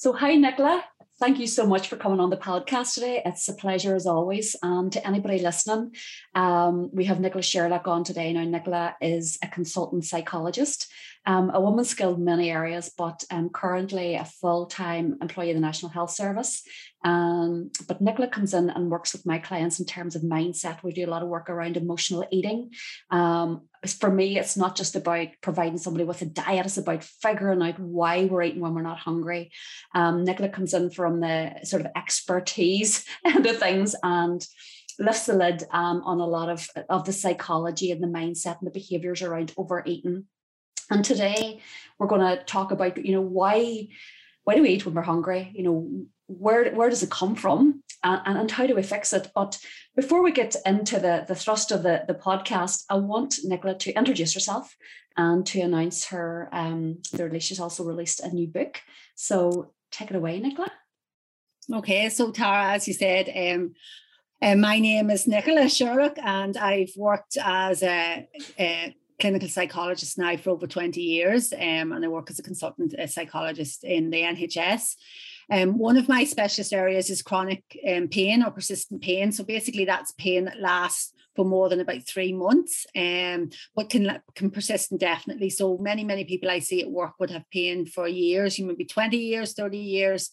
So, hi, Nicola. Thank you so much for coming on the podcast today. It's a pleasure as always. And to anybody listening, um, we have Nicola Sherlock on today. Now, Nicola is a consultant psychologist, um, a woman skilled in many areas, but um, currently a full time employee of the National Health Service. Um, but Nicola comes in and works with my clients in terms of mindset. We do a lot of work around emotional eating. Um, for me, it's not just about providing somebody with a diet, it's about figuring out why we're eating when we're not hungry. Um, Nicola comes in from the sort of expertise end of things and lifts the lid um, on a lot of, of the psychology and the mindset and the behaviors around overeating. And today we're going to talk about, you know, why why do we eat when we're hungry? You know, where where does it come from? And, and how do we fix it? But before we get into the the thrust of the the podcast i want nicola to introduce herself and to announce her um the release. She's also released a new book. So take it away nicola. Okay so tara as you said um uh, my name is Nicola Sherlock, and I've worked as a, a clinical psychologist now for over 20 years, um, and I work as a consultant a psychologist in the NHS. Um, one of my specialist areas is chronic um, pain or persistent pain. So basically, that's pain that lasts for more than about three months, um, but can can persist indefinitely. So many many people I see at work would have pain for years, you maybe twenty years, thirty years,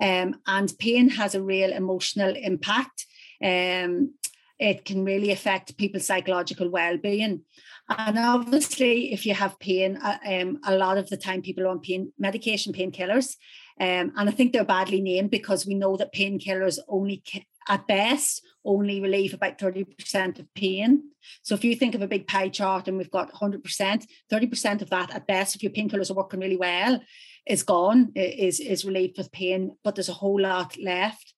um, and pain has a real emotional impact. Um, it can really affect people's psychological well-being. And obviously, if you have pain, uh, um, a lot of the time people are on pain medication, painkillers, um, and I think they're badly named because we know that painkillers only, at best, only relieve about 30% of pain. So if you think of a big pie chart and we've got 100%, 30% of that at best, if your painkillers are working really well, is gone, is, is relieved with pain, but there's a whole lot left.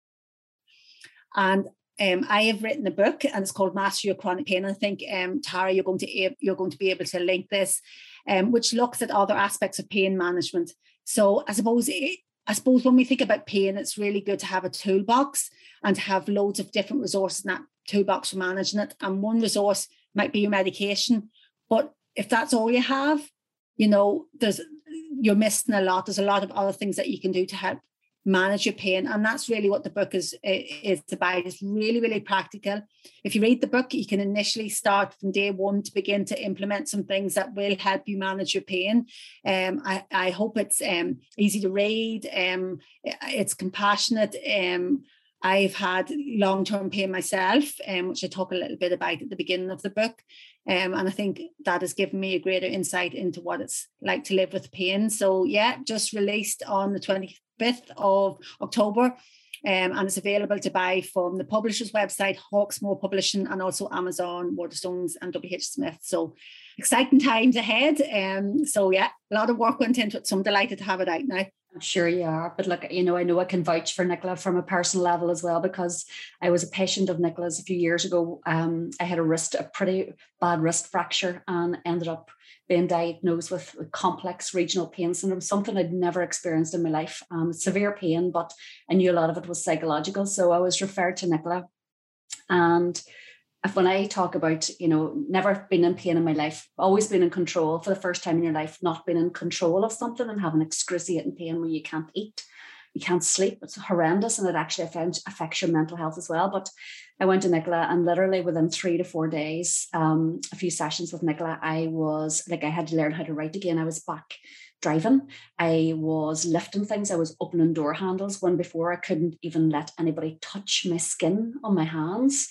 And um, I have written a book and it's called Master Your Chronic Pain. I think um, Tara, you're going to you're going to be able to link this, um, which looks at other aspects of pain management. So I suppose it, I suppose when we think about pain, it's really good to have a toolbox and have loads of different resources in that toolbox for managing it. And one resource might be your medication. But if that's all you have, you know, there's you're missing a lot. There's a lot of other things that you can do to help manage your pain and that's really what the book is is about. It's really really practical. If you read the book you can initially start from day one to begin to implement some things that will help you manage your pain. Um, I, I hope it's um, easy to read um, it's compassionate um, I've had long-term pain myself, um, which I talk a little bit about at the beginning of the book. Um, and I think that has given me a greater insight into what it's like to live with pain. So yeah, just released on the 25th of October. Um, and it's available to buy from the publisher's website, Hawksmoor Publishing, and also Amazon, Waterstones, and WH Smith. So exciting times ahead. Um, so yeah, a lot of work went into it. So I'm delighted to have it out now. I'm sure you are. But look, you know, I know I can vouch for Nicola from a personal level as well because I was a patient of Nicola's a few years ago. Um, I had a wrist, a pretty bad wrist fracture, and ended up being diagnosed with complex regional pain syndrome, something I'd never experienced in my life. Um, severe pain, but I knew a lot of it was psychological. So I was referred to Nicola. And when I talk about, you know, never been in pain in my life, always been in control for the first time in your life, not been in control of something and having excruciating pain where you can't eat, you can't sleep. It's horrendous and it actually affects, affects your mental health as well. But I went to Nicola and literally within three to four days, um, a few sessions with Nicola, I was like, I had to learn how to write again. I was back driving. I was lifting things. I was opening door handles when before I couldn't even let anybody touch my skin on my hands.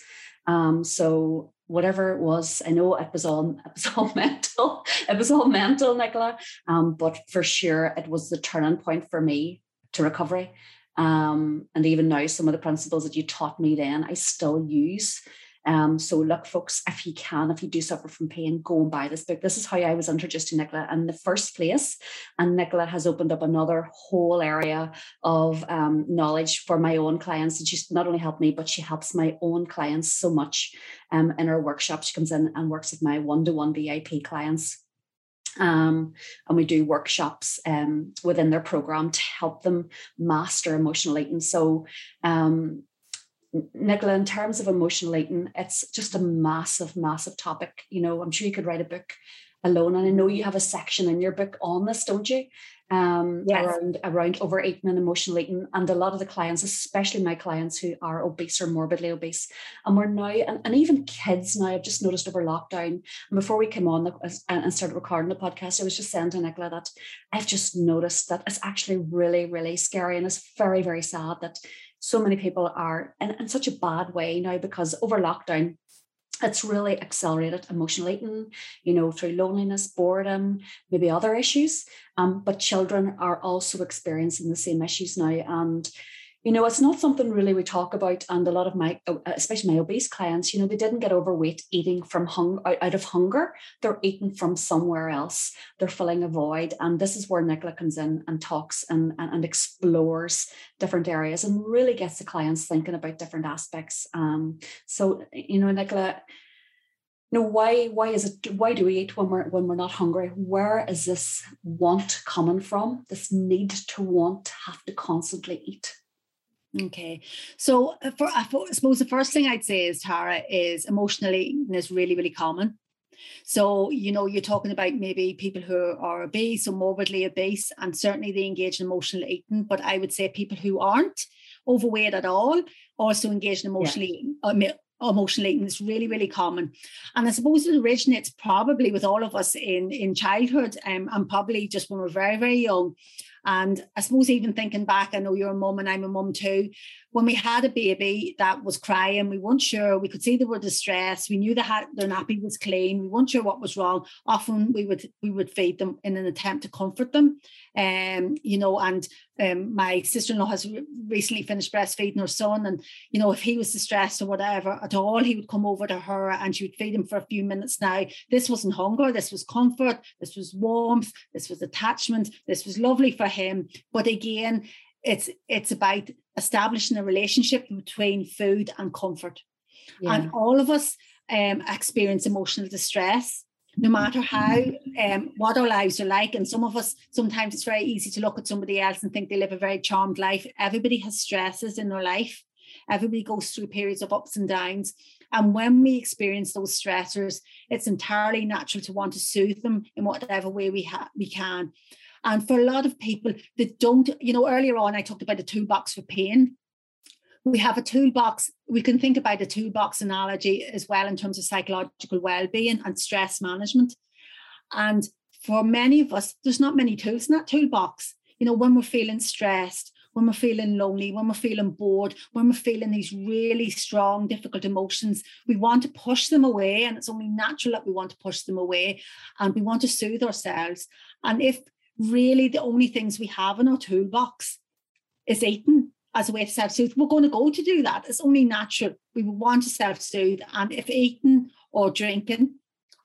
Um, so whatever it was, I know it was all it was all mental. It was all mental, Nicola. Um, but for sure, it was the turning point for me to recovery. Um, and even now, some of the principles that you taught me then, I still use. Um, so look, folks, if you can, if you do suffer from pain, go and buy this book. This is how I was introduced to Nicola in the first place. And Nicola has opened up another whole area of um, knowledge for my own clients. And she's not only helped me, but she helps my own clients so much um, in her workshop. She comes in and works with my one-to-one VIP clients um, and we do workshops um, within their program to help them master emotional eating. So um, Nicola, in terms of emotional eating, it's just a massive, massive topic. You know, I'm sure you could write a book alone. And I know you have a section in your book on this, don't you? Um, yes. around around overeating and emotional eating, and a lot of the clients, especially my clients who are obese or morbidly obese, and we're now, and, and even kids now. I've just noticed over lockdown, and before we came on the, and started recording the podcast, I was just saying to Nicola that I've just noticed that it's actually really, really scary, and it's very, very sad that so many people are in, in such a bad way now because over lockdown it's really accelerated emotional eating, you know, through loneliness, boredom, maybe other issues. Um, but children are also experiencing the same issues now. And you know, it's not something really we talk about. And a lot of my, uh, especially my obese clients, you know, they didn't get overweight eating from hung out of hunger. They're eating from somewhere else. They're filling a void. And this is where Nicola comes in and talks and, and, and explores different areas and really gets the clients thinking about different aspects. Um, so, you know, Nicola, you know why why is it why do we eat when we're when we're not hungry where is this want coming from this need to want have to constantly eat Okay, so uh, for I suppose the first thing I'd say is Tara is emotionally is really really common. So you know you're talking about maybe people who are obese or morbidly obese, and certainly they engage in emotional eating. But I would say people who aren't overweight at all also engage in emotionally yeah. uh, emotional eating is really really common and i suppose it originates probably with all of us in in childhood um, and probably just when we're very very young and I suppose even thinking back, I know you're a mum and I'm a mum too. When we had a baby that was crying, we weren't sure. We could see they were distressed. We knew they had their nappy was clean. We weren't sure what was wrong. Often we would we would feed them in an attempt to comfort them. Um, you know, and um, my sister-in-law has re- recently finished breastfeeding her son, and you know, if he was distressed or whatever at all, he would come over to her and she would feed him for a few minutes. Now, this wasn't hunger, this was comfort, this was warmth, this was attachment, this was lovely for him. But again, it's it's about establishing a relationship between food and comfort. Yeah. And all of us um, experience emotional distress no matter how um, what our lives are like and some of us sometimes it's very easy to look at somebody else and think they live a very charmed life. Everybody has stresses in their life. Everybody goes through periods of ups and downs. And when we experience those stressors it's entirely natural to want to soothe them in whatever way we ha- we can. And for a lot of people that don't you know earlier on i talked about the toolbox for pain we have a toolbox. We can think about a toolbox analogy as well in terms of psychological well-being and stress management. And for many of us, there's not many tools in that toolbox. You know, when we're feeling stressed, when we're feeling lonely, when we're feeling bored, when we're feeling these really strong, difficult emotions, we want to push them away. And it's only natural that we want to push them away and we want to soothe ourselves. And if really the only things we have in our toolbox is eating as a way to self-soothe, we're going to go to do that. It's only natural. We want to self-soothe. And if eating or drinking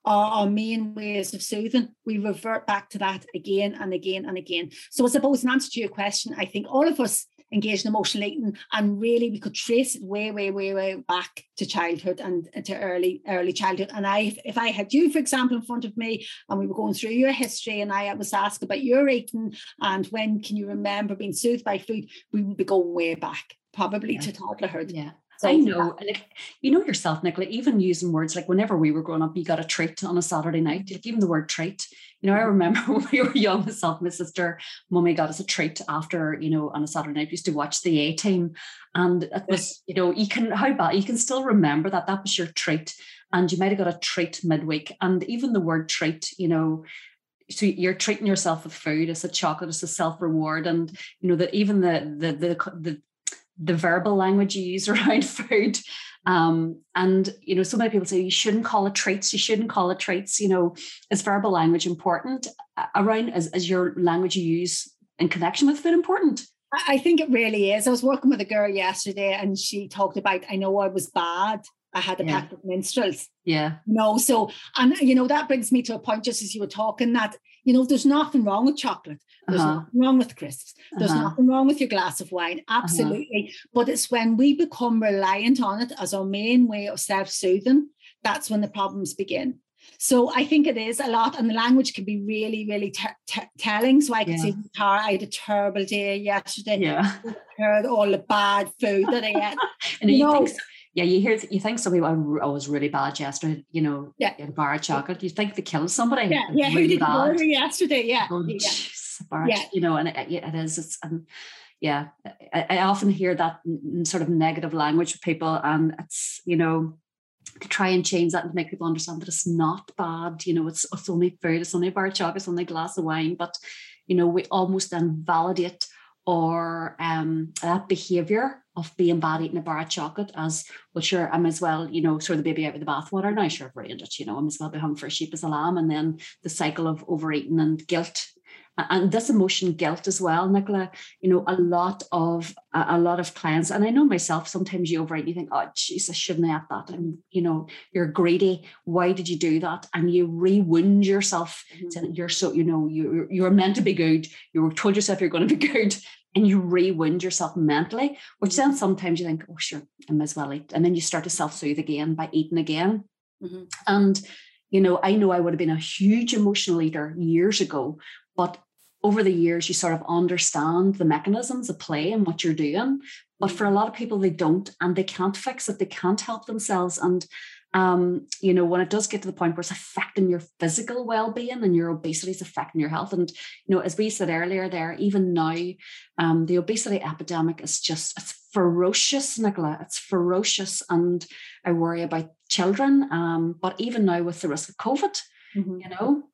are our main ways of soothing, we revert back to that again and again and again. So I suppose in answer to your question, I think all of us engaged in emotional eating and really we could trace it way way way way back to childhood and to early early childhood. And i if i had you for example in front of me and we were going through your history and i was asked about your eating and when can you remember being soothed by food we would be going way back probably yeah. to toddlerhood. Yeah so, I know, if, you know yourself, Nicola. Even using words like whenever we were growing up, you got a treat on a Saturday night. Like even the word treat. You know, I remember when we were young, myself, my sister, mummy got us a treat after you know on a Saturday night. We used to watch the A Team, and it was you know you can how bad you can still remember that that was your treat, and you might have got a treat midweek, and even the word treat, you know, so you're treating yourself with food it's a chocolate it's a self-reward and you know that even the the the the the verbal language you use around food. Um, and you know, so many people say you shouldn't call it traits, you shouldn't call it traits. You know, is verbal language important around as, as your language you use in connection with food important? I think it really is. I was working with a girl yesterday and she talked about, I know I was bad. I had a yeah. pack of minstrels. Yeah. You know, so, and, you know, that brings me to a point just as you were talking that you know, there's nothing wrong with chocolate. There's uh-huh. nothing wrong with crisps. There's uh-huh. nothing wrong with your glass of wine. Uh-huh. Absolutely. Uh-huh. But it's when we become reliant on it as our main way of self soothing, that's when the problems begin. So I think it is a lot, and the language can be really, really t- t- telling. So I can yeah. see, I had a terrible day yesterday. Yeah, I heard all the bad food that I ate. and you, you know, think yeah, you hear, you think somebody oh, I was really bad yesterday, you know, yeah. a bar of chocolate. You think they killed somebody. Yeah, yeah. Really Who did bad. yesterday? Yeah. Oh, yeah. Geez, bar, yeah. You know, and it, it is. It's um, yeah. I, I often hear that sort of negative language with people, and it's you know to try and change that and make people understand that it's not bad. You know, it's it's only food, it's only a bar of chocolate, it's only a glass of wine, but you know, we almost then validate or um, that behavior of being bad eating a bar of chocolate as well sure I'm as well you know throw the baby out with the bathwater now sure I've ruined it you know I'm as well be hung for a sheep as a lamb and then the cycle of overeating and guilt and this emotion guilt as well nicola you know a lot of a, lot of clients and i know myself sometimes you overeat you think oh jeez i shouldn't have that and you know you're greedy why did you do that and you rewound yourself mm-hmm. you're so you know you you're meant to be good you told yourself you're going to be good and you rewound yourself mentally which then mm-hmm. sometimes you think oh sure i might as well eat and then you start to self-soothe again by eating again mm-hmm. and you know, I know I would have been a huge emotional eater years ago, but over the years, you sort of understand the mechanisms of play and what you're doing. But for a lot of people, they don't and they can't fix it. They can't help themselves. And, um, you know, when it does get to the point where it's affecting your physical well being and your obesity is affecting your health. And, you know, as we said earlier there, even now, um, the obesity epidemic is just, it's ferocious, Nicola. It's ferocious. And I worry about children. Um, but even now with the risk of COVID, mm-hmm. you know,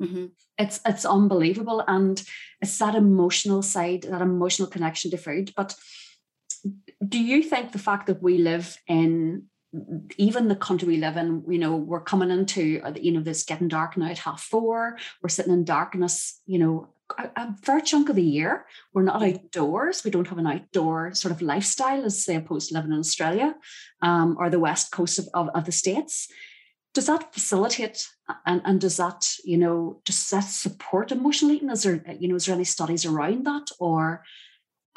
Mm-hmm. It's it's unbelievable, and it's that emotional side, that emotional connection to food. But do you think the fact that we live in even the country we live in, you know, we're coming into, uh, you know, this getting dark now at half four. We're sitting in darkness, you know, a, a fair chunk of the year. We're not outdoors. We don't have an outdoor sort of lifestyle as say opposed to living in Australia um, or the west coast of, of, of the states does that facilitate and, and does that you know does that support emotional eating is there you know is there any studies around that or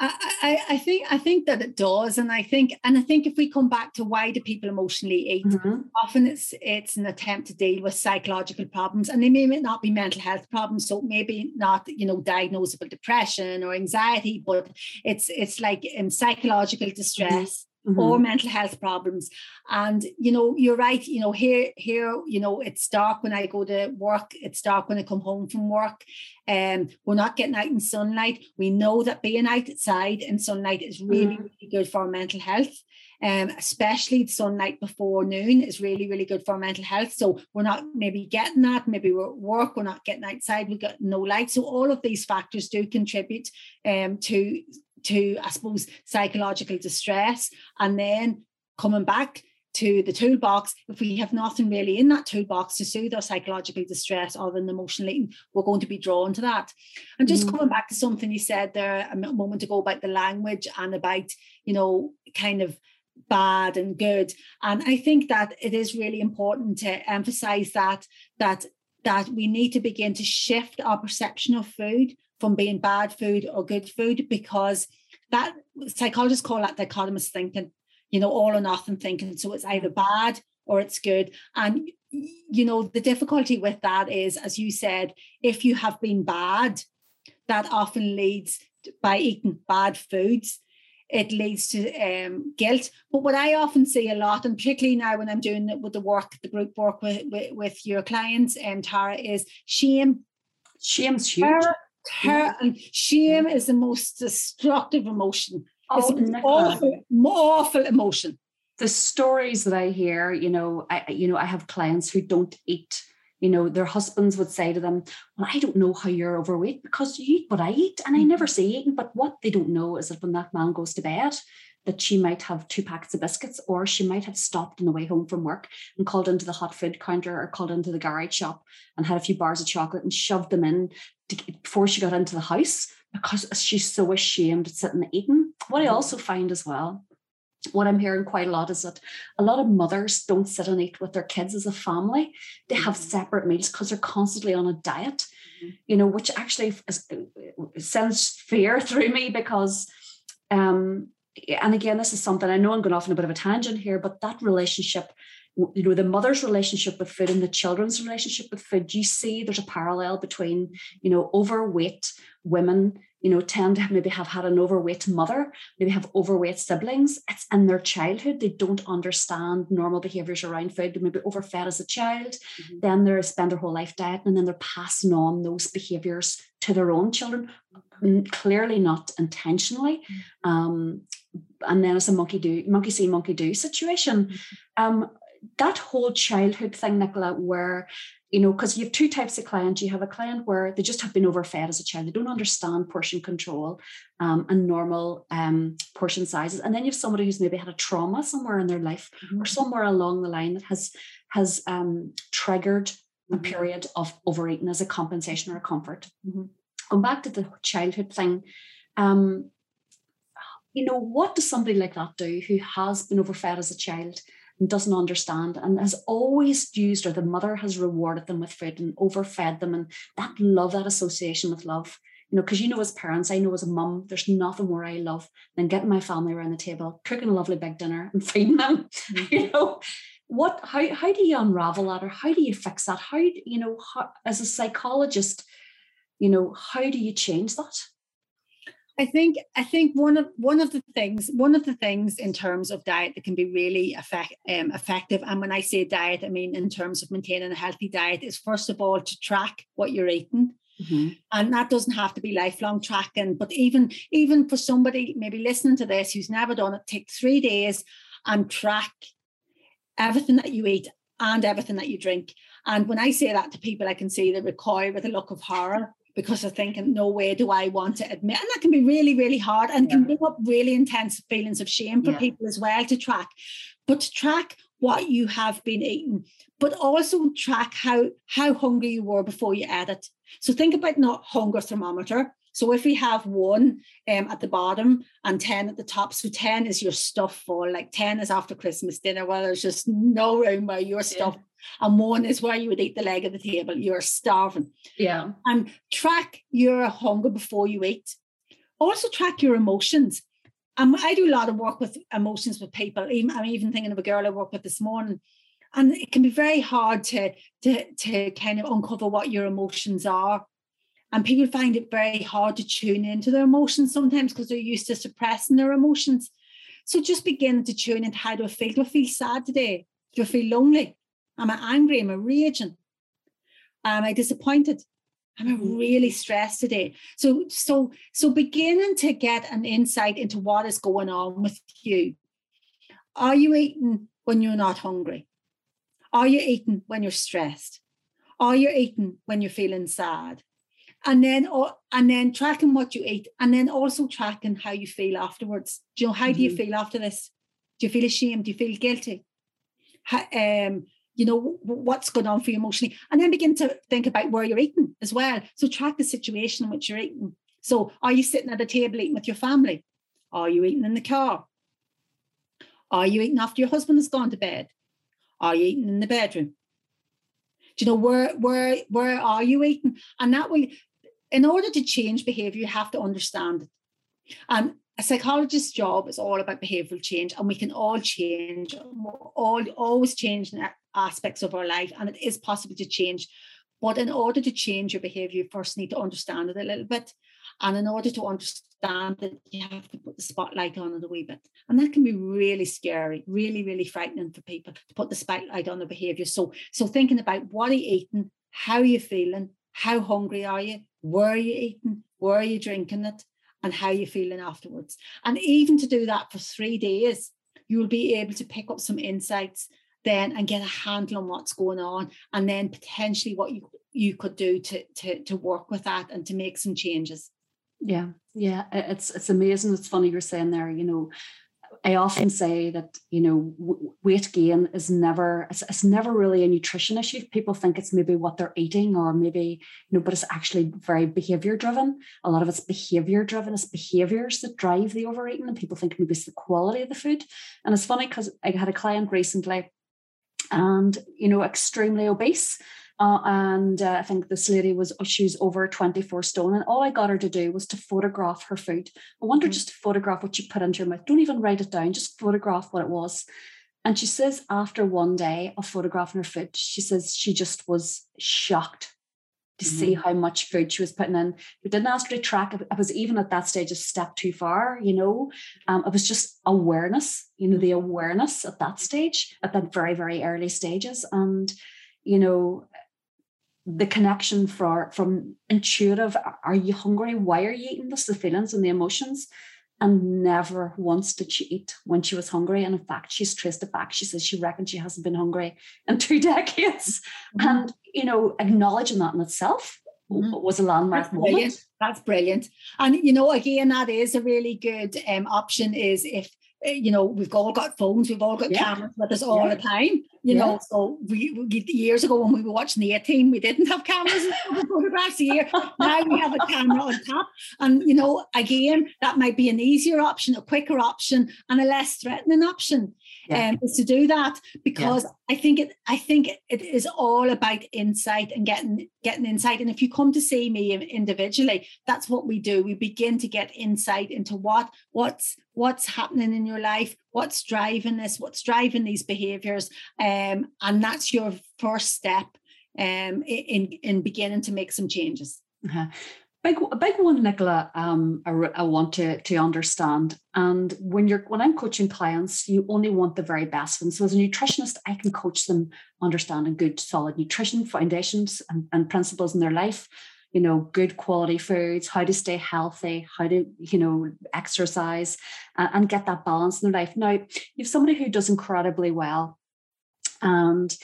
I, I, think I think that it does, and I think and I think if we come back to why do people emotionally eat, mm-hmm. often it's it's an attempt to deal with psychological problems, and they may not be mental health problems, so maybe not you know diagnosable depression or anxiety, but it's it's like in psychological distress, mm-hmm. Or mental health problems. And you know, you're right. You know, here, here, you know, it's dark when I go to work. It's dark when I come home from work. And um, we're not getting out in sunlight. We know that being outside in sunlight is really, mm-hmm. really good for mental health. Um, especially sunlight before noon is really, really good for mental health. So we're not maybe getting that, maybe we're at work, we're not getting outside, we got no light. So all of these factors do contribute um, to to, I suppose, psychological distress. And then coming back to the toolbox, if we have nothing really in that toolbox to soothe our psychological distress other than emotional eating, we're going to be drawn to that. And just mm. coming back to something you said there a moment ago about the language and about, you know, kind of bad and good. And I think that it is really important to emphasize that that that we need to begin to shift our perception of food from being bad food or good food because that psychologists call that dichotomous thinking, you know, all or nothing thinking. So it's either bad or it's good. And you know, the difficulty with that is, as you said, if you have been bad, that often leads to, by eating bad foods. It leads to um, guilt. But what I often see a lot, and particularly now when I'm doing it with the work, the group work with, with, with your clients, um, Tara, is shame. Shame's huge. Ter- and shame is the most destructive emotion. Oh, it's an awful, awful emotion. The stories that I hear, you know, I you know, I have clients who don't eat. You know, their husbands would say to them, Well, I don't know how you're overweight because you eat what I eat, and I never mm-hmm. see eating. But what they don't know is that when that man goes to bed, that she might have two packets of biscuits, or she might have stopped on the way home from work and called into the hot food counter or called into the garage shop and had a few bars of chocolate and shoved them in to, before she got into the house because she's so ashamed of sitting and eating. What I mm-hmm. also find as well, what I'm hearing quite a lot is that a lot of mothers don't sit and eat with their kids as a family. They have mm-hmm. separate meals because they're constantly on a diet, mm-hmm. you know, which actually is, sends fear through me because um, and again, this is something I know I'm going off on a bit of a tangent here, but that relationship, you know, the mother's relationship with food and the children's relationship with food, you see there's a parallel between, you know, overweight women you know, tend to maybe have had an overweight mother, maybe have overweight siblings. It's in their childhood. They don't understand normal behaviors around food. They maybe overfed as a child. Mm-hmm. Then they spend their whole life dieting and then they're passing on those behaviors to their own children, clearly not intentionally. Mm-hmm. Um, and then it's a monkey do, monkey see, monkey do situation. Um, that whole childhood thing, Nicola, where you know, because you have two types of clients. You have a client where they just have been overfed as a child, they don't understand portion control um, and normal um, portion sizes. And then you have somebody who's maybe had a trauma somewhere in their life mm-hmm. or somewhere along the line that has has um, triggered mm-hmm. a period of overeating as a compensation or a comfort. Mm-hmm. Going back to the childhood thing, um, you know, what does somebody like that do who has been overfed as a child? and doesn't understand and has always used or the mother has rewarded them with food and overfed them and that love that association with love you know because you know as parents i know as a mum there's nothing more i love than getting my family around the table cooking a lovely big dinner and feeding them mm-hmm. you know what how, how do you unravel that or how do you fix that how you know how, as a psychologist you know how do you change that I think I think one of one of the things one of the things in terms of diet that can be really effect, um, effective, and when I say diet, I mean in terms of maintaining a healthy diet, is first of all to track what you're eating. Mm-hmm. And that doesn't have to be lifelong tracking, but even even for somebody maybe listening to this who's never done it, take three days and track everything that you eat and everything that you drink. And when I say that to people, I can see they recoil with a look of horror because they're thinking, no way do I want to admit. And that can be really, really hard and yeah. can bring up really intense feelings of shame for yeah. people as well to track. But to track what you have been eating, but also track how, how hungry you were before you ate it. So think about not hunger thermometer. So if we have one um, at the bottom and 10 at the top, so 10 is your stuff for like 10 is after Christmas dinner where there's just no room where your stuff and one is where you would eat the leg of the table. You're starving. Yeah. And track your hunger before you eat. Also track your emotions. And I do a lot of work with emotions with people. Even, I'm even thinking of a girl I work with this morning. And it can be very hard to, to, to kind of uncover what your emotions are. And people find it very hard to tune into their emotions sometimes because they're used to suppressing their emotions. So just begin to tune into how do I feel? Do I feel sad today? Do I feel lonely? Am I angry? Am I raging? Am I disappointed? Am I mm-hmm. really stressed today? So, so, so beginning to get an insight into what is going on with you. Are you eating when you're not hungry? Are you eating when you're stressed? Are you eating when you're feeling sad? And then, or, and then tracking what you eat, and then also tracking how you feel afterwards. Do you know how mm-hmm. do you mm-hmm. feel after this? Do you feel ashamed? Do you feel guilty? How, um, you know what's going on for you emotionally and then begin to think about where you're eating as well. So track the situation in which you're eating. So are you sitting at a table eating with your family? Are you eating in the car? Are you eating after your husband has gone to bed? Are you eating in the bedroom? Do you know where where where are you eating? And that way in order to change behavior you have to understand it. And a psychologist's job is all about behavioral change and we can all change all always change aspects of our life and it is possible to change. But in order to change your behavior you first need to understand it a little bit and in order to understand it you have to put the spotlight on it a wee bit. And that can be really scary really really frightening for people to put the spotlight on their behavior so so thinking about what are you eating how are you feeling how hungry are you where are you eating where are you drinking it and how you're feeling afterwards. And even to do that for three days, you will be able to pick up some insights then and get a handle on what's going on and then potentially what you you could do to to to work with that and to make some changes yeah yeah it's it's amazing it's funny you're saying there you know I often say that you know weight gain is never it's, it's, never really a nutrition issue. People think it's maybe what they're eating or maybe you know, but it's actually very behavior driven. A lot of it's behavior driven. It's behaviors that drive the overeating, and people think maybe it's the quality of the food. And it's funny because I had a client recently, and you know, extremely obese, uh, and uh, I think this lady was, oh, she's over 24 stone. And all I got her to do was to photograph her food. I want her mm. just to photograph what she put into her mouth. Don't even write it down, just photograph what it was. And she says, after one day of photographing her food, she says she just was shocked to mm-hmm. see how much food she was putting in. We didn't ask her to track. I was even at that stage a step too far, you know. Um, it was just awareness, you know, the awareness at that stage, at that very, very early stages. And, you know, the connection for from intuitive, are you hungry? Why are you eating this? The feelings and the emotions. And never once did she eat when she was hungry. And in fact, she's traced it back. She says she reckons she hasn't been hungry in two decades. Mm-hmm. And, you know, acknowledging that in itself mm-hmm. was a landmark That's moment. Brilliant. That's brilliant. And, you know, again, that is a really good um, option is if Eh, you know, we've all got phones, we've all got yeah. cameras with us all yeah. the time, you yeah. know. So we, we, years ago when we were watching the A team, we didn't have cameras and photographs here. Now we have a camera on top. And you know, again, that might be an easier option, a quicker option, and a less threatening option yeah. um, is to do that because yeah. I think it I think it is all about insight and getting getting insight. And if you come to see me individually, that's what we do. We begin to get insight into what what's what's happening in your life, what's driving this, what's driving these behaviors, um, and that's your first step um, in in beginning to make some changes. Uh-huh big a big one nicola um, I, I, want to, to understand. And when you're when i'm coaching clients you only want the very best. And so as a nutritionist i can coach them understanding good solid nutrition foundations and, and principles in their life. You know good quality foods how to stay healthy how to you know exercise uh, and get that balance in their life. Now have somebody who does incredibly well and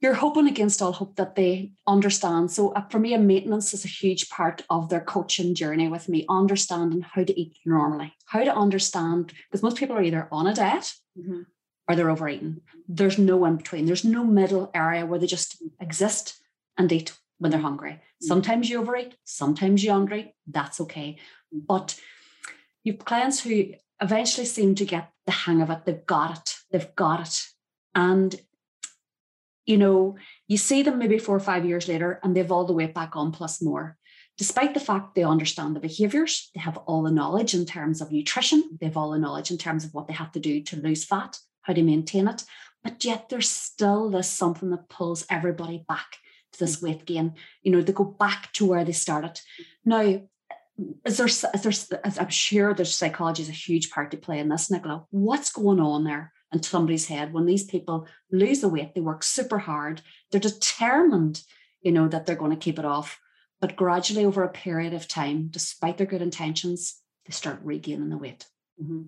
you're hoping against all hope that they understand. So uh, for me, a maintenance is a huge part of their coaching journey with me, understanding how to eat normally, how to understand, because most people are either on a diet mm-hmm. or they're overeating. There's no in between. There's no middle area where they just exist and eat when they're hungry. Mm-hmm. Sometimes you overeat, sometimes you're hungry. That's okay. But you've clients who eventually seem to get the hang of it. They've got it. They've got it. And you know, you see them maybe four or five years later and they've all the weight back on plus more. Despite the fact they understand the behaviors, they have all the knowledge in terms of nutrition, they have all the knowledge in terms of what they have to do to lose fat, how to maintain it. But yet there's still this something that pulls everybody back to this mm. weight gain. You know, they go back to where they started. Now, is there, is there, I'm sure there's psychology is a huge part to play in this, Nicola. What's going on there? Into somebody's head when these people lose the weight they work super hard they're determined you know that they're going to keep it off. But gradually over a period of time despite their good intentions they start regaining the weight. Mm-hmm.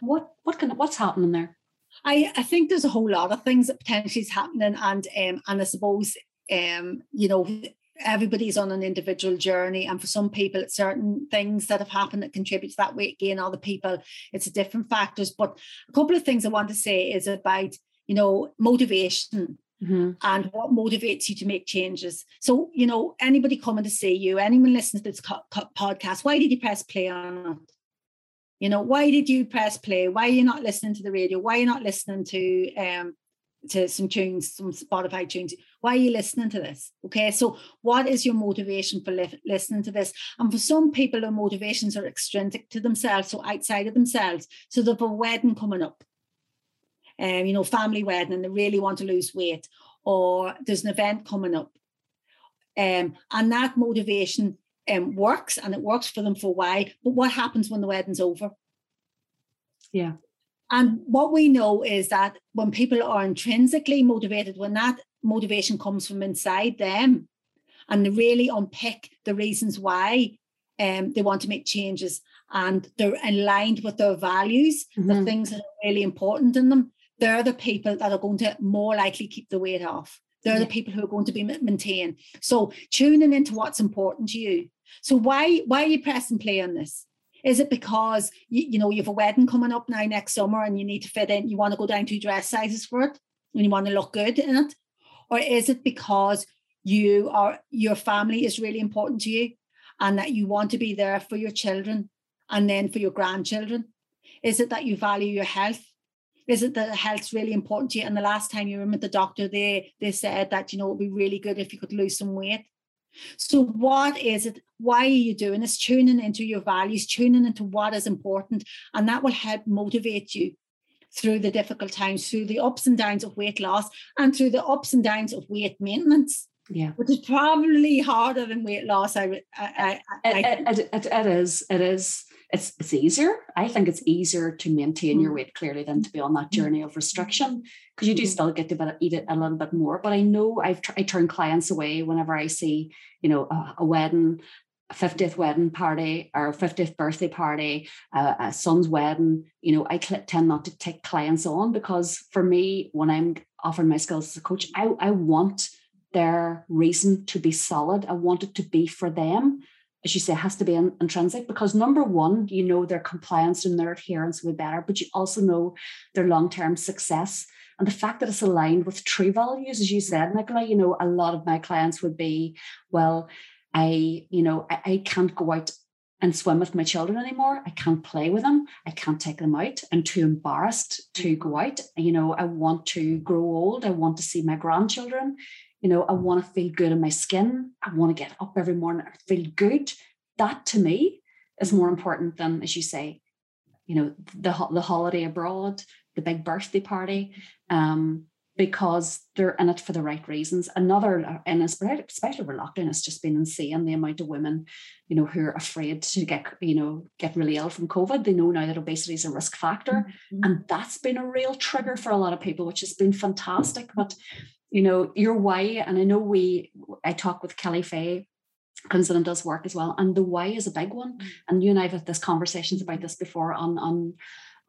what what can what's happening there? I, I think there's a whole lot of things that potentially is happening and um and I suppose um you know everybody's on an individual journey and for some people it's certain things that have happened that contribute to that weight gain. Other people it's a different factors. But a couple of things i want to say is about you know motivation mm-hmm. and what motivates you to make changes. So you know anybody coming to see you anyone listening to this co- co- podcast why did you press play on? It you know why did you press play? Why are you not listening to the radio? Why are you not listening to um to some tunes, some Spotify tunes. Why are you listening to this? Okay, so what is your motivation for li- listening to this? And for some people, their motivations are extrinsic to themselves, so outside of themselves. So they've a wedding coming up, um, you know, family wedding, and they really want to lose weight, or there's an event coming up, um, and that motivation um, works, and it works for them for a while. But what happens when the wedding's over? Yeah. And what we know is that when people are intrinsically motivated, when that motivation comes from inside them, and they really unpick the reasons why um, they want to make changes and they're aligned with their values, mm-hmm. the things that are really important in them, they're the people that are going to more likely keep the weight off. They're yeah. the people who are going to be maintained. So tuning into what's important to you. So why why are you pressing play on this? Is it because you, you know you have a wedding coming up now next summer and you need to fit in? You want to go down two dress sizes for it, and you want to look good in it, or is it because you are your family is really important to you, and that you want to be there for your children and then for your grandchildren? Is it that you value your health? Is it that health's really important to you? And the last time you were with the doctor, they they said that you know it'd be really good if you could lose some weight. So, what is it? Why are you doing this? Tuning into your values, tuning into what is important, and that will help motivate you through the difficult times, through the ups and downs of weight loss, and through the ups and downs of weight maintenance. yeah which is probably harder than weight loss i i, I, it, it, it, it is it is it's it's easier i think it's easier to maintain mm. your weight clearly than to be on that mm. journey of restriction because you do mm. still get to eat it a little bit more but i know i've i turn clients away whenever i see you know a, a wedding a 50th wedding party or 50th birthday party, uh, a son's wedding, you know, I tend not to take clients on because for me, when I'm offering my skills as a coach, I, I want their reason to be solid. I want it to be for them. As you say, has to be in, intrinsic because number one, you know their compliance and their adherence will be better, but you also know their long-term success. And the fact that it's aligned with true values, as you said, Nicola, you know, a lot of my clients would be, well, I, you know, I, I can't go out and swim with my children anymore. I can't play with them. I can't take them out. I'm too embarrassed to mm-hmm. go out. You know, I want to grow old. I want to see my grandchildren. You know, I want to feel good in my skin. I want to get up every morning and feel good. That to me is more important than, as you say, you know, the the holiday abroad, the big birthday party. Um, because they're in it for the right reasons. Another, and especially with lockdown, it's just been insane the amount of women, you know, who are afraid to get, you know, get really ill from COVID. They know now that obesity is a risk factor, mm-hmm. and that's been a real trigger for a lot of people, which has been fantastic. But you know, your why, and I know we, I talk with Kelly Fay Quinlan does work as well. And the why is a big one. Mm. And you and I have had this conversations about this before on on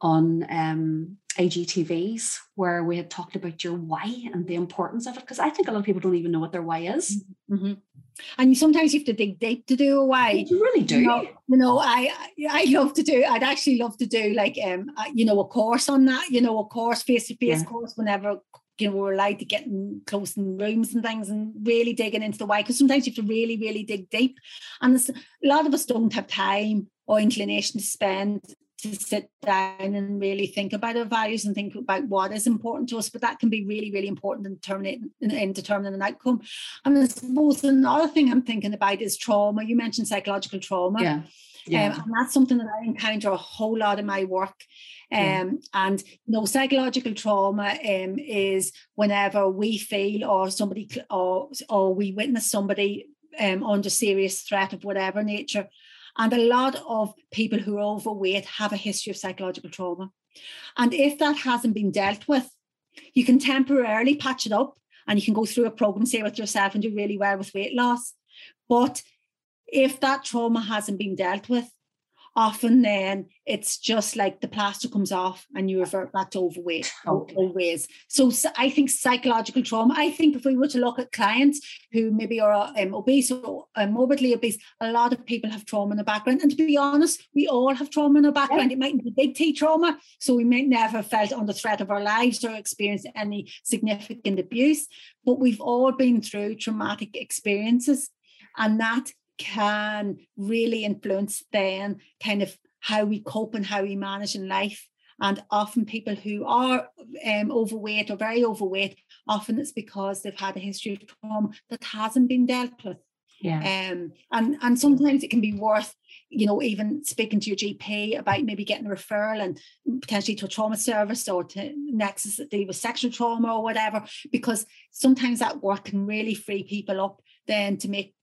on um, IGTVs where we had talked about your why and the importance of it because I think a lot of people don't even know what their why is. Mm-hmm. And sometimes you have to dig deep to do a why. You really do. You know, you know, I I love to do. I'd actually love to do like um uh, you know a course on that. You know, a course face to face course whenever you know we're allowed to get in close in rooms and things and really digging into the why because sometimes you have to really really dig deep and a lot of us don't have time or inclination to spend to sit down and really think about our values and think about what is important to us. But that can be really, really important in determining in, in determining an outcome. And I suppose another thing I'm thinking about is trauma. You mentioned psychological trauma. Yeah. Yeah. Um, and that's something that I encounter a whole lot in my work. Um. And you know, psychological trauma um, is whenever we feel or somebody or or we witness somebody um, under serious threat of whatever nature, and a lot of people who are overweight have a history of psychological trauma. And if that hasn't been dealt with, you can temporarily patch it up and you can go through a program, say with yourself, and do really well with weight loss. But if that trauma hasn't been dealt with, often then it's just like the plaster comes off and you revert back to overweight okay. always so, so, i think psychological trauma i think if we were to look at clients who maybe are um, obese or um, morbidly obese a lot of people have trauma in the background and to be honest we all have trauma in the background yeah. it mightn't be big t trauma so we might never felt under threat of our lives or experienced any significant abuse but we've all been through traumatic experiences and that can really influence then kind of how we cope and how we manage in life. And often people who are um, overweight or very overweight, often it's because they've had a history of trauma that hasn't been dealt with. Yeah. Um, and and sometimes it can be worth, you know, even speaking to your GP about maybe getting a referral and potentially to a trauma service or to nexus that deal with sexual trauma or whatever, because sometimes that work can really free people up then to make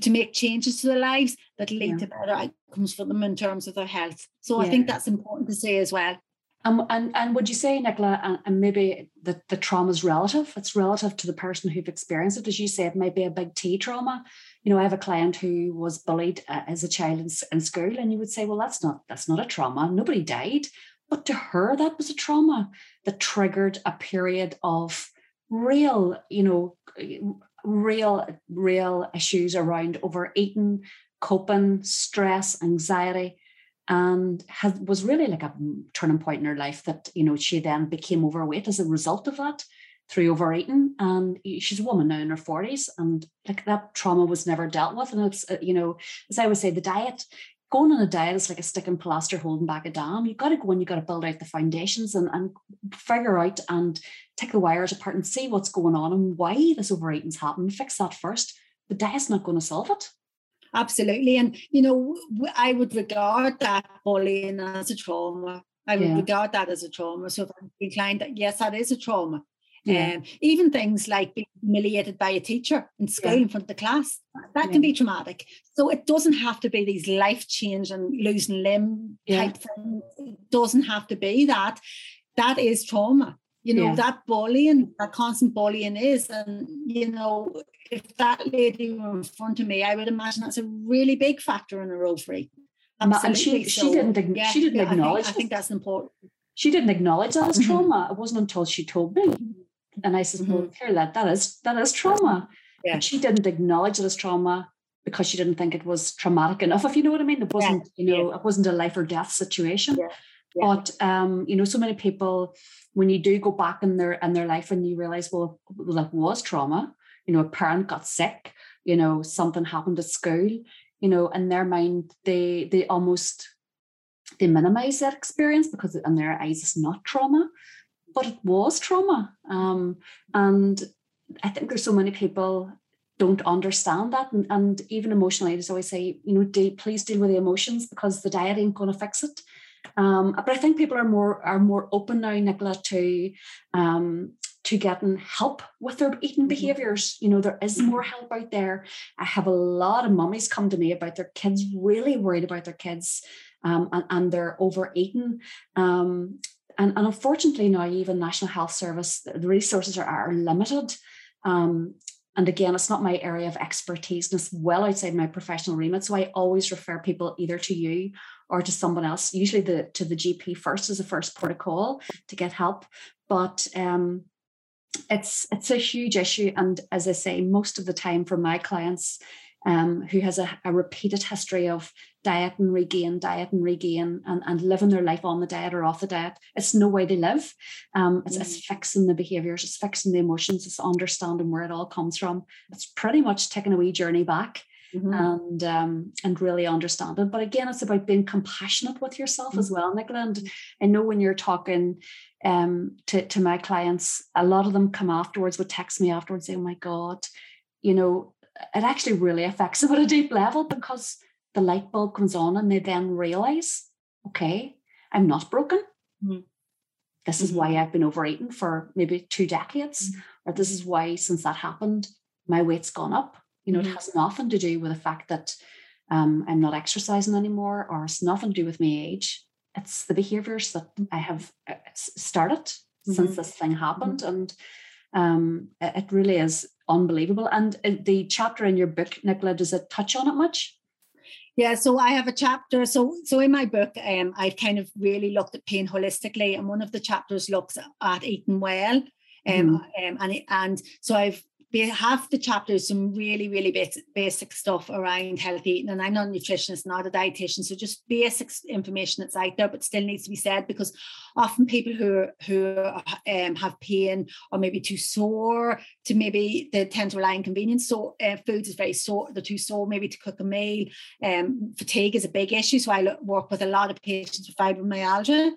to make changes to their lives that lead yeah. to better outcomes for them in terms of their health. So yeah. I think that's important to say as well. Um, and and would you say, Nicola, and, and maybe the, the trauma is relative? It's relative to the person who've experienced it. As you say, it might be a big T trauma. You know, I have a client who was bullied uh, as a child in, in school, and you would say, well, that's not that's not a trauma. Nobody died, but to her, that was a trauma that triggered a period of real, you know, real, real issues around overeating, coping, stress, anxiety, and was really like a turning point in her life that, you know, she then became overweight as a result of that through overeating. And she's a woman now in her 40s, and like that trauma was never dealt with. And it's, uh, you know, as I would say, the diet going on a diet is like a stick and plaster holding back a dam. You've got to go and you've got to build out the foundations and, and figure out and take the wires apart and see what's going on and why this overeating's happening. Fix that first. The diet's not going to solve it. Absolutely. And, you know, I would regard that bullying as a trauma. I would yeah. regard that as a trauma. So if I'm inclined that, yes, that is a trauma. Yeah. Um, even things like being humiliated by a teacher in school yeah. in front of the class. That yeah. can be traumatic. So it doesn't have to be these life change and losing limb type things. It doesn't have to be that. That is trauma. You know, that bullying, that constant bullying is. And, you know, if that lady were in front of me, I would imagine that's a really big factor in a role free. And she, she didn't, she didn't acknowledge I think, I think that's important. She didn't acknowledge that as mm-hmm. trauma. It wasn't until she told me. And I said, well, mm-hmm. that, that is that is trauma. Yeah. But she didn't acknowledge it as trauma because she didn't think it was traumatic enough, if you know what I mean. It wasn't, yeah. you know, yeah. it wasn't a life or death situation. Yeah. But um, you know, so many people, when you do go back in their in their life and you realize, well, that was trauma, you know, a parent got sick, you know, something happened at school, you know, in their mind, they they almost they minimize that experience because in their eyes it's not trauma but it was trauma um, and i think there's so many people don't understand that and, and even emotionally I always say you know de- please deal with the emotions because the diet ain't going to fix it um, but i think people are more are more open now nicola to um, to getting help with their eating mm-hmm. behaviors. You know, there is more help out there. I have a lot of mummies come to me about their kids, really worried about their kids um, and, and they're overeating. Um, and, and unfortunately now even National Health Service, the resources are, are limited. Um, and again, it's not my area of expertise and it's well outside my professional remit. So I always refer people either to you or to someone else, usually the to the GP first as a first protocol to get help. But um, it's it's a huge issue. And as I say, most of the time for my clients, um, who has a, a, repeated history of diet and regain, diet and regain, and, and living their life on the diet or off the diet. It's no way they live. Um, it's, mm. it's fixing the behaviors, it's fixing the emotions, it's understanding where it all comes from. It's pretty much taking a wee journey back. Mm-hmm. and um, and really understanding. But again, it's about being compassionate with yourself mm-hmm. as well, Nicola. And I know when you're talking um, to, to my clients, a lot of them come afterwards, would text me afterwards, say, Oh my God, you know, it actually really affects them at a deep level because the light bulb comes on and they then realize, okay, I'm not broken. Mm-hmm. This is why mm-hmm. I've been overeating for maybe two decades, mm-hmm. or this is why since that happened, my weight's gone up. You know, mm-hmm. it has nothing to do with the fact that um, I'm not exercising anymore, or it's nothing to do with my age. It's the behaviors that I have uh, started since mm-hmm. this thing happened, mm-hmm. and um, it really is unbelievable. And uh, the chapter in your book, Nicola, does it touch on it much? Yeah, so I have a chapter. So, so in my book, um, I've kind of really looked at pain holistically, and one of the chapters looks at eating well. Um, mm. um, and and so I've have the chapters some really really basic, basic stuff around healthy eating and i'm not a nutritionist not a dietitian so just basic information that's out there but still needs to be said because often people who who um, have pain or maybe too sore to maybe they tend to rely on convenience so uh, foods is very sore they're too sore maybe to cook a meal um, fatigue is a big issue so i work with a lot of patients with fibromyalgia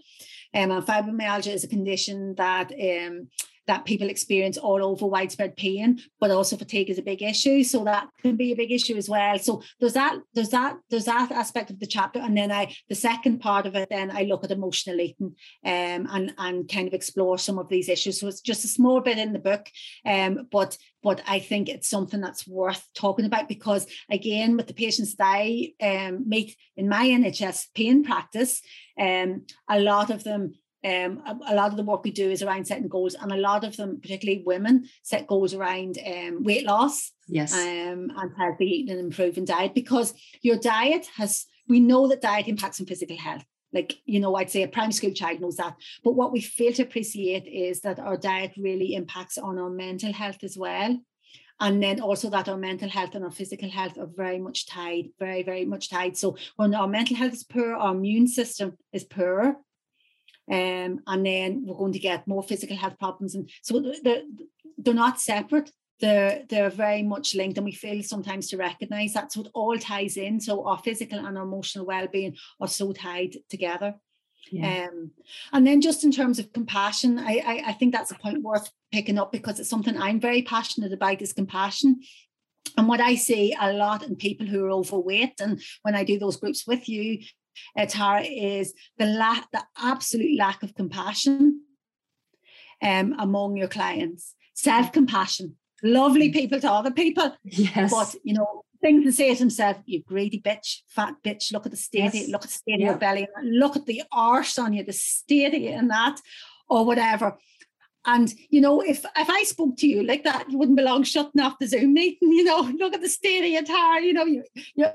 um, and fibromyalgia is a condition that um, that people experience all over widespread pain, but also fatigue is a big issue. So that can be a big issue as well. So there's that, there's that, there's that aspect of the chapter. And then I the second part of it, then I look at emotional eating um, and and kind of explore some of these issues. So it's just a small bit in the book. Um, but but I think it's something that's worth talking about because again, with the patients that I um, meet in my NHS pain practice, um, a lot of them um, a, a, lot of the work we do is around setting goals, and a lot of them, particularly women, set goals around um, weight loss, yes, um, and healthy eating and improving diet because your diet has. We know that diet impacts on physical health. Like you know, I'd say a primary school child knows that. But what we fail to appreciate is that our diet really impacts on our mental health as well and then also that our mental health and our physical health are very much tied very very much tied so when our mental health is poor our immune system is poor um, and then we're going to get more physical health problems. And so they're, they're not separate. They're, they're very much linked, and we fail sometimes to recognize that. So it all ties in. So our physical and our emotional well-being are so tied together. Yeah. Um, and then just in terms of compassion, I, I, I think that's a point worth picking up because it's something I'm very passionate about is compassion. And what I see a lot in people who are overweight, and when I do those groups with you, uh, Tara, is the lack, the absolute lack of compassion um, among your clients. Self compassion lovely people to other people. Yes. But you know, things to say to himself, you greedy bitch, fat bitch, look at the state, yes. look at the state yeah. of your belly, look at the arse on you, the state of you and that, or whatever. And you know, if if I spoke to you like that, you wouldn't belong shutting off the Zoom meeting. You know, look at the state of your tire. You know, you you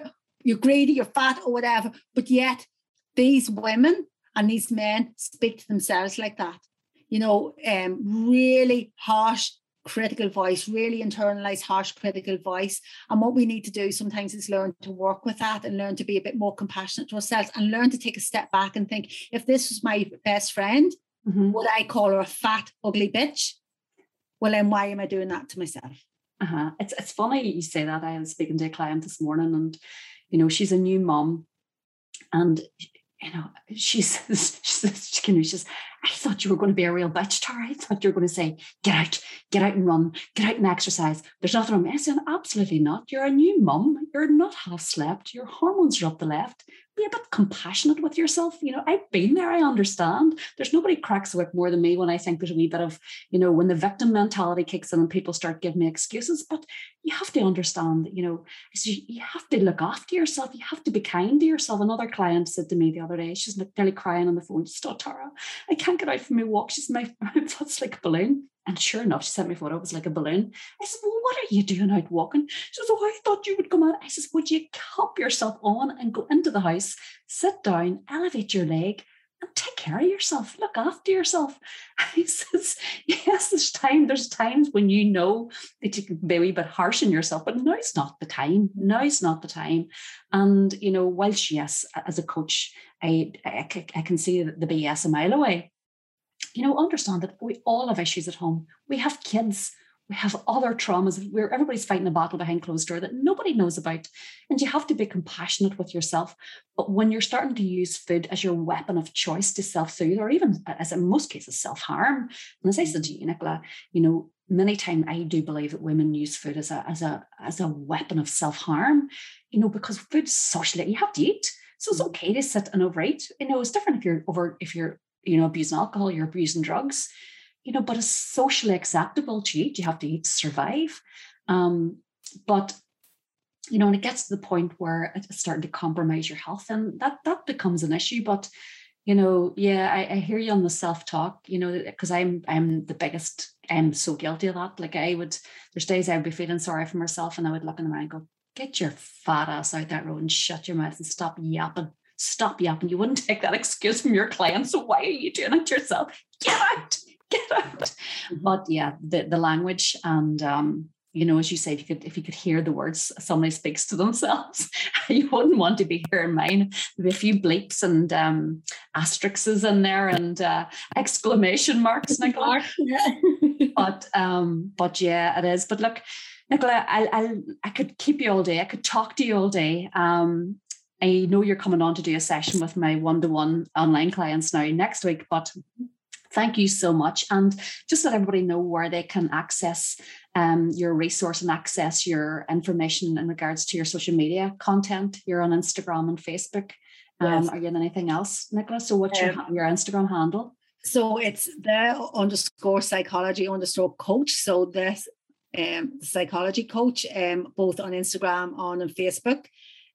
you're greedy, you're fat, or whatever. But yet, these women and these men speak to themselves like that. You know, um, really harsh critical voice, really internalize harsh critical voice. And what we need to do sometimes is learn to work with that and learn to be a bit more compassionate to ourselves and learn to take a step back and think if this was my best friend, mm-hmm. would I call her a fat, ugly bitch? Well, then why am I doing that to myself? Uh-huh. It's it's funny you say that. I was speaking to a client this morning, and you know she's a new mom, and you know she says she says, you know, I thought you were going to be a real bitch, Tara. I thought you were going to say, get out, get out and run, get out and exercise. There's nothing wrong. I said, absolutely not. You're a new mum. You're not half slept. Your hormones are up the left be a bit compassionate with yourself. You know, I've been there, I understand. There's nobody cracks the whip more than me when I think there's a wee bit of, you know, when the victim mentality kicks in and people start giving me excuses. But you have to understand you know, you have to look after yourself. You have to be kind to yourself. Another client said to me the other day, she's nearly crying on the phone, just, oh, Tara, I can't get out for my walk. She's my, foot's like a balloon. And sure enough, she sent me a photo. It was like a balloon. I said, Well, what are you doing out walking? She says, Oh, I thought you would come out. I says, Would you help yourself on and go into the house, sit down, elevate your leg, and take care of yourself. Look after yourself. he says, Yes, there's time. There's times when you know that you can be a wee bit harsh on yourself, but now's not the time. Now's not the time. And, you know, whilst, yes, as a coach, I, I, I can see the BS a mile away you know, understand that we all have issues at home. We have kids, we have other traumas where everybody's fighting a battle behind closed door that nobody knows about. And you have to be compassionate with yourself. But when you're starting to use food as your weapon of choice to self-soothe, or even uh, as in most cases, self-harm, and as I said to you, mm. Nicola, you know, many times I do believe that women use food as a as a as a weapon of self-harm, you know, because food's socially you have to eat. So it's mm. okay to sit and overeat. You know, it's different if you're over if you're you know, abusing alcohol, you're abusing drugs, you know, but it's socially acceptable to eat. You have to eat to survive. Um, but you know, when it gets to the point where it's starting to compromise your health, and that that becomes an issue. But you know, yeah, I, I hear you on the self-talk, you know, because I'm I'm the biggest, I'm so guilty of that. Like I would, there's days I would be feeling sorry for myself and I would look in the mirror and go, get your fat ass out that road and shut your mouth and stop yapping stop yapping. You wouldn't take that excuse from your client. So why are you doing it yourself? Get out, get out. Mm-hmm. But yeah, the, the language and um, you know, as you said, if you could if you could hear the words somebody speaks to themselves, you wouldn't want to be hearing mine. There'd be a few bleeps and um asterisks in there and uh, exclamation marks, Nicola. but um, but yeah, it is. But look, Nicola, I I I could keep you all day. I could talk to you all day. Um, I know you're coming on to do a session with my one to one online clients now next week, but thank you so much. And just let everybody know where they can access um, your resource and access your information in regards to your social media content. You're on Instagram and Facebook. Um, yes. Are you on anything else, Nicholas? So, what's your, um, your Instagram handle? So, it's the underscore psychology underscore coach. So, this um, psychology coach, um, both on Instagram on and Facebook.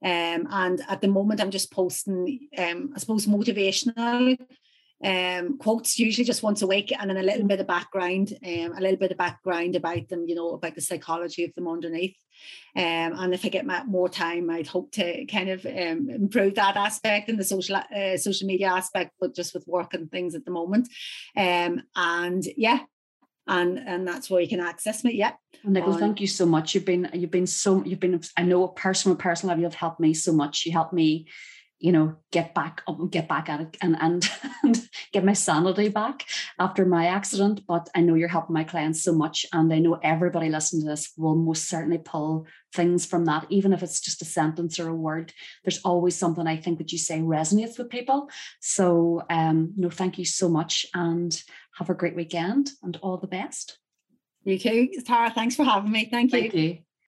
Um, and at the moment, I'm just posting, um, I suppose, motivational um, quotes usually just once a week and then a little bit of background, um, a little bit of background about them, you know, about the psychology of them underneath. Um, and if I get more time, I'd hope to kind of um, improve that aspect and the social uh, social media aspect, but just with work and things at the moment. Um, and yeah, and and that's where you can access me. Yeah. Nicole, thank you so much. You've been you've been so you've been I know a personal personal level you've helped me so much. You helped me, you know, get back up get back at it and and, and get my sanity back after my accident. But I know you're helping my clients so much. And I know everybody listening to this will most certainly pull things from that, even if it's just a sentence or a word. There's always something I think that you say resonates with people. So um, no, thank you so much. And have a great weekend and all the best. You too, Tara. Thanks for having me. Thank you. Thank you.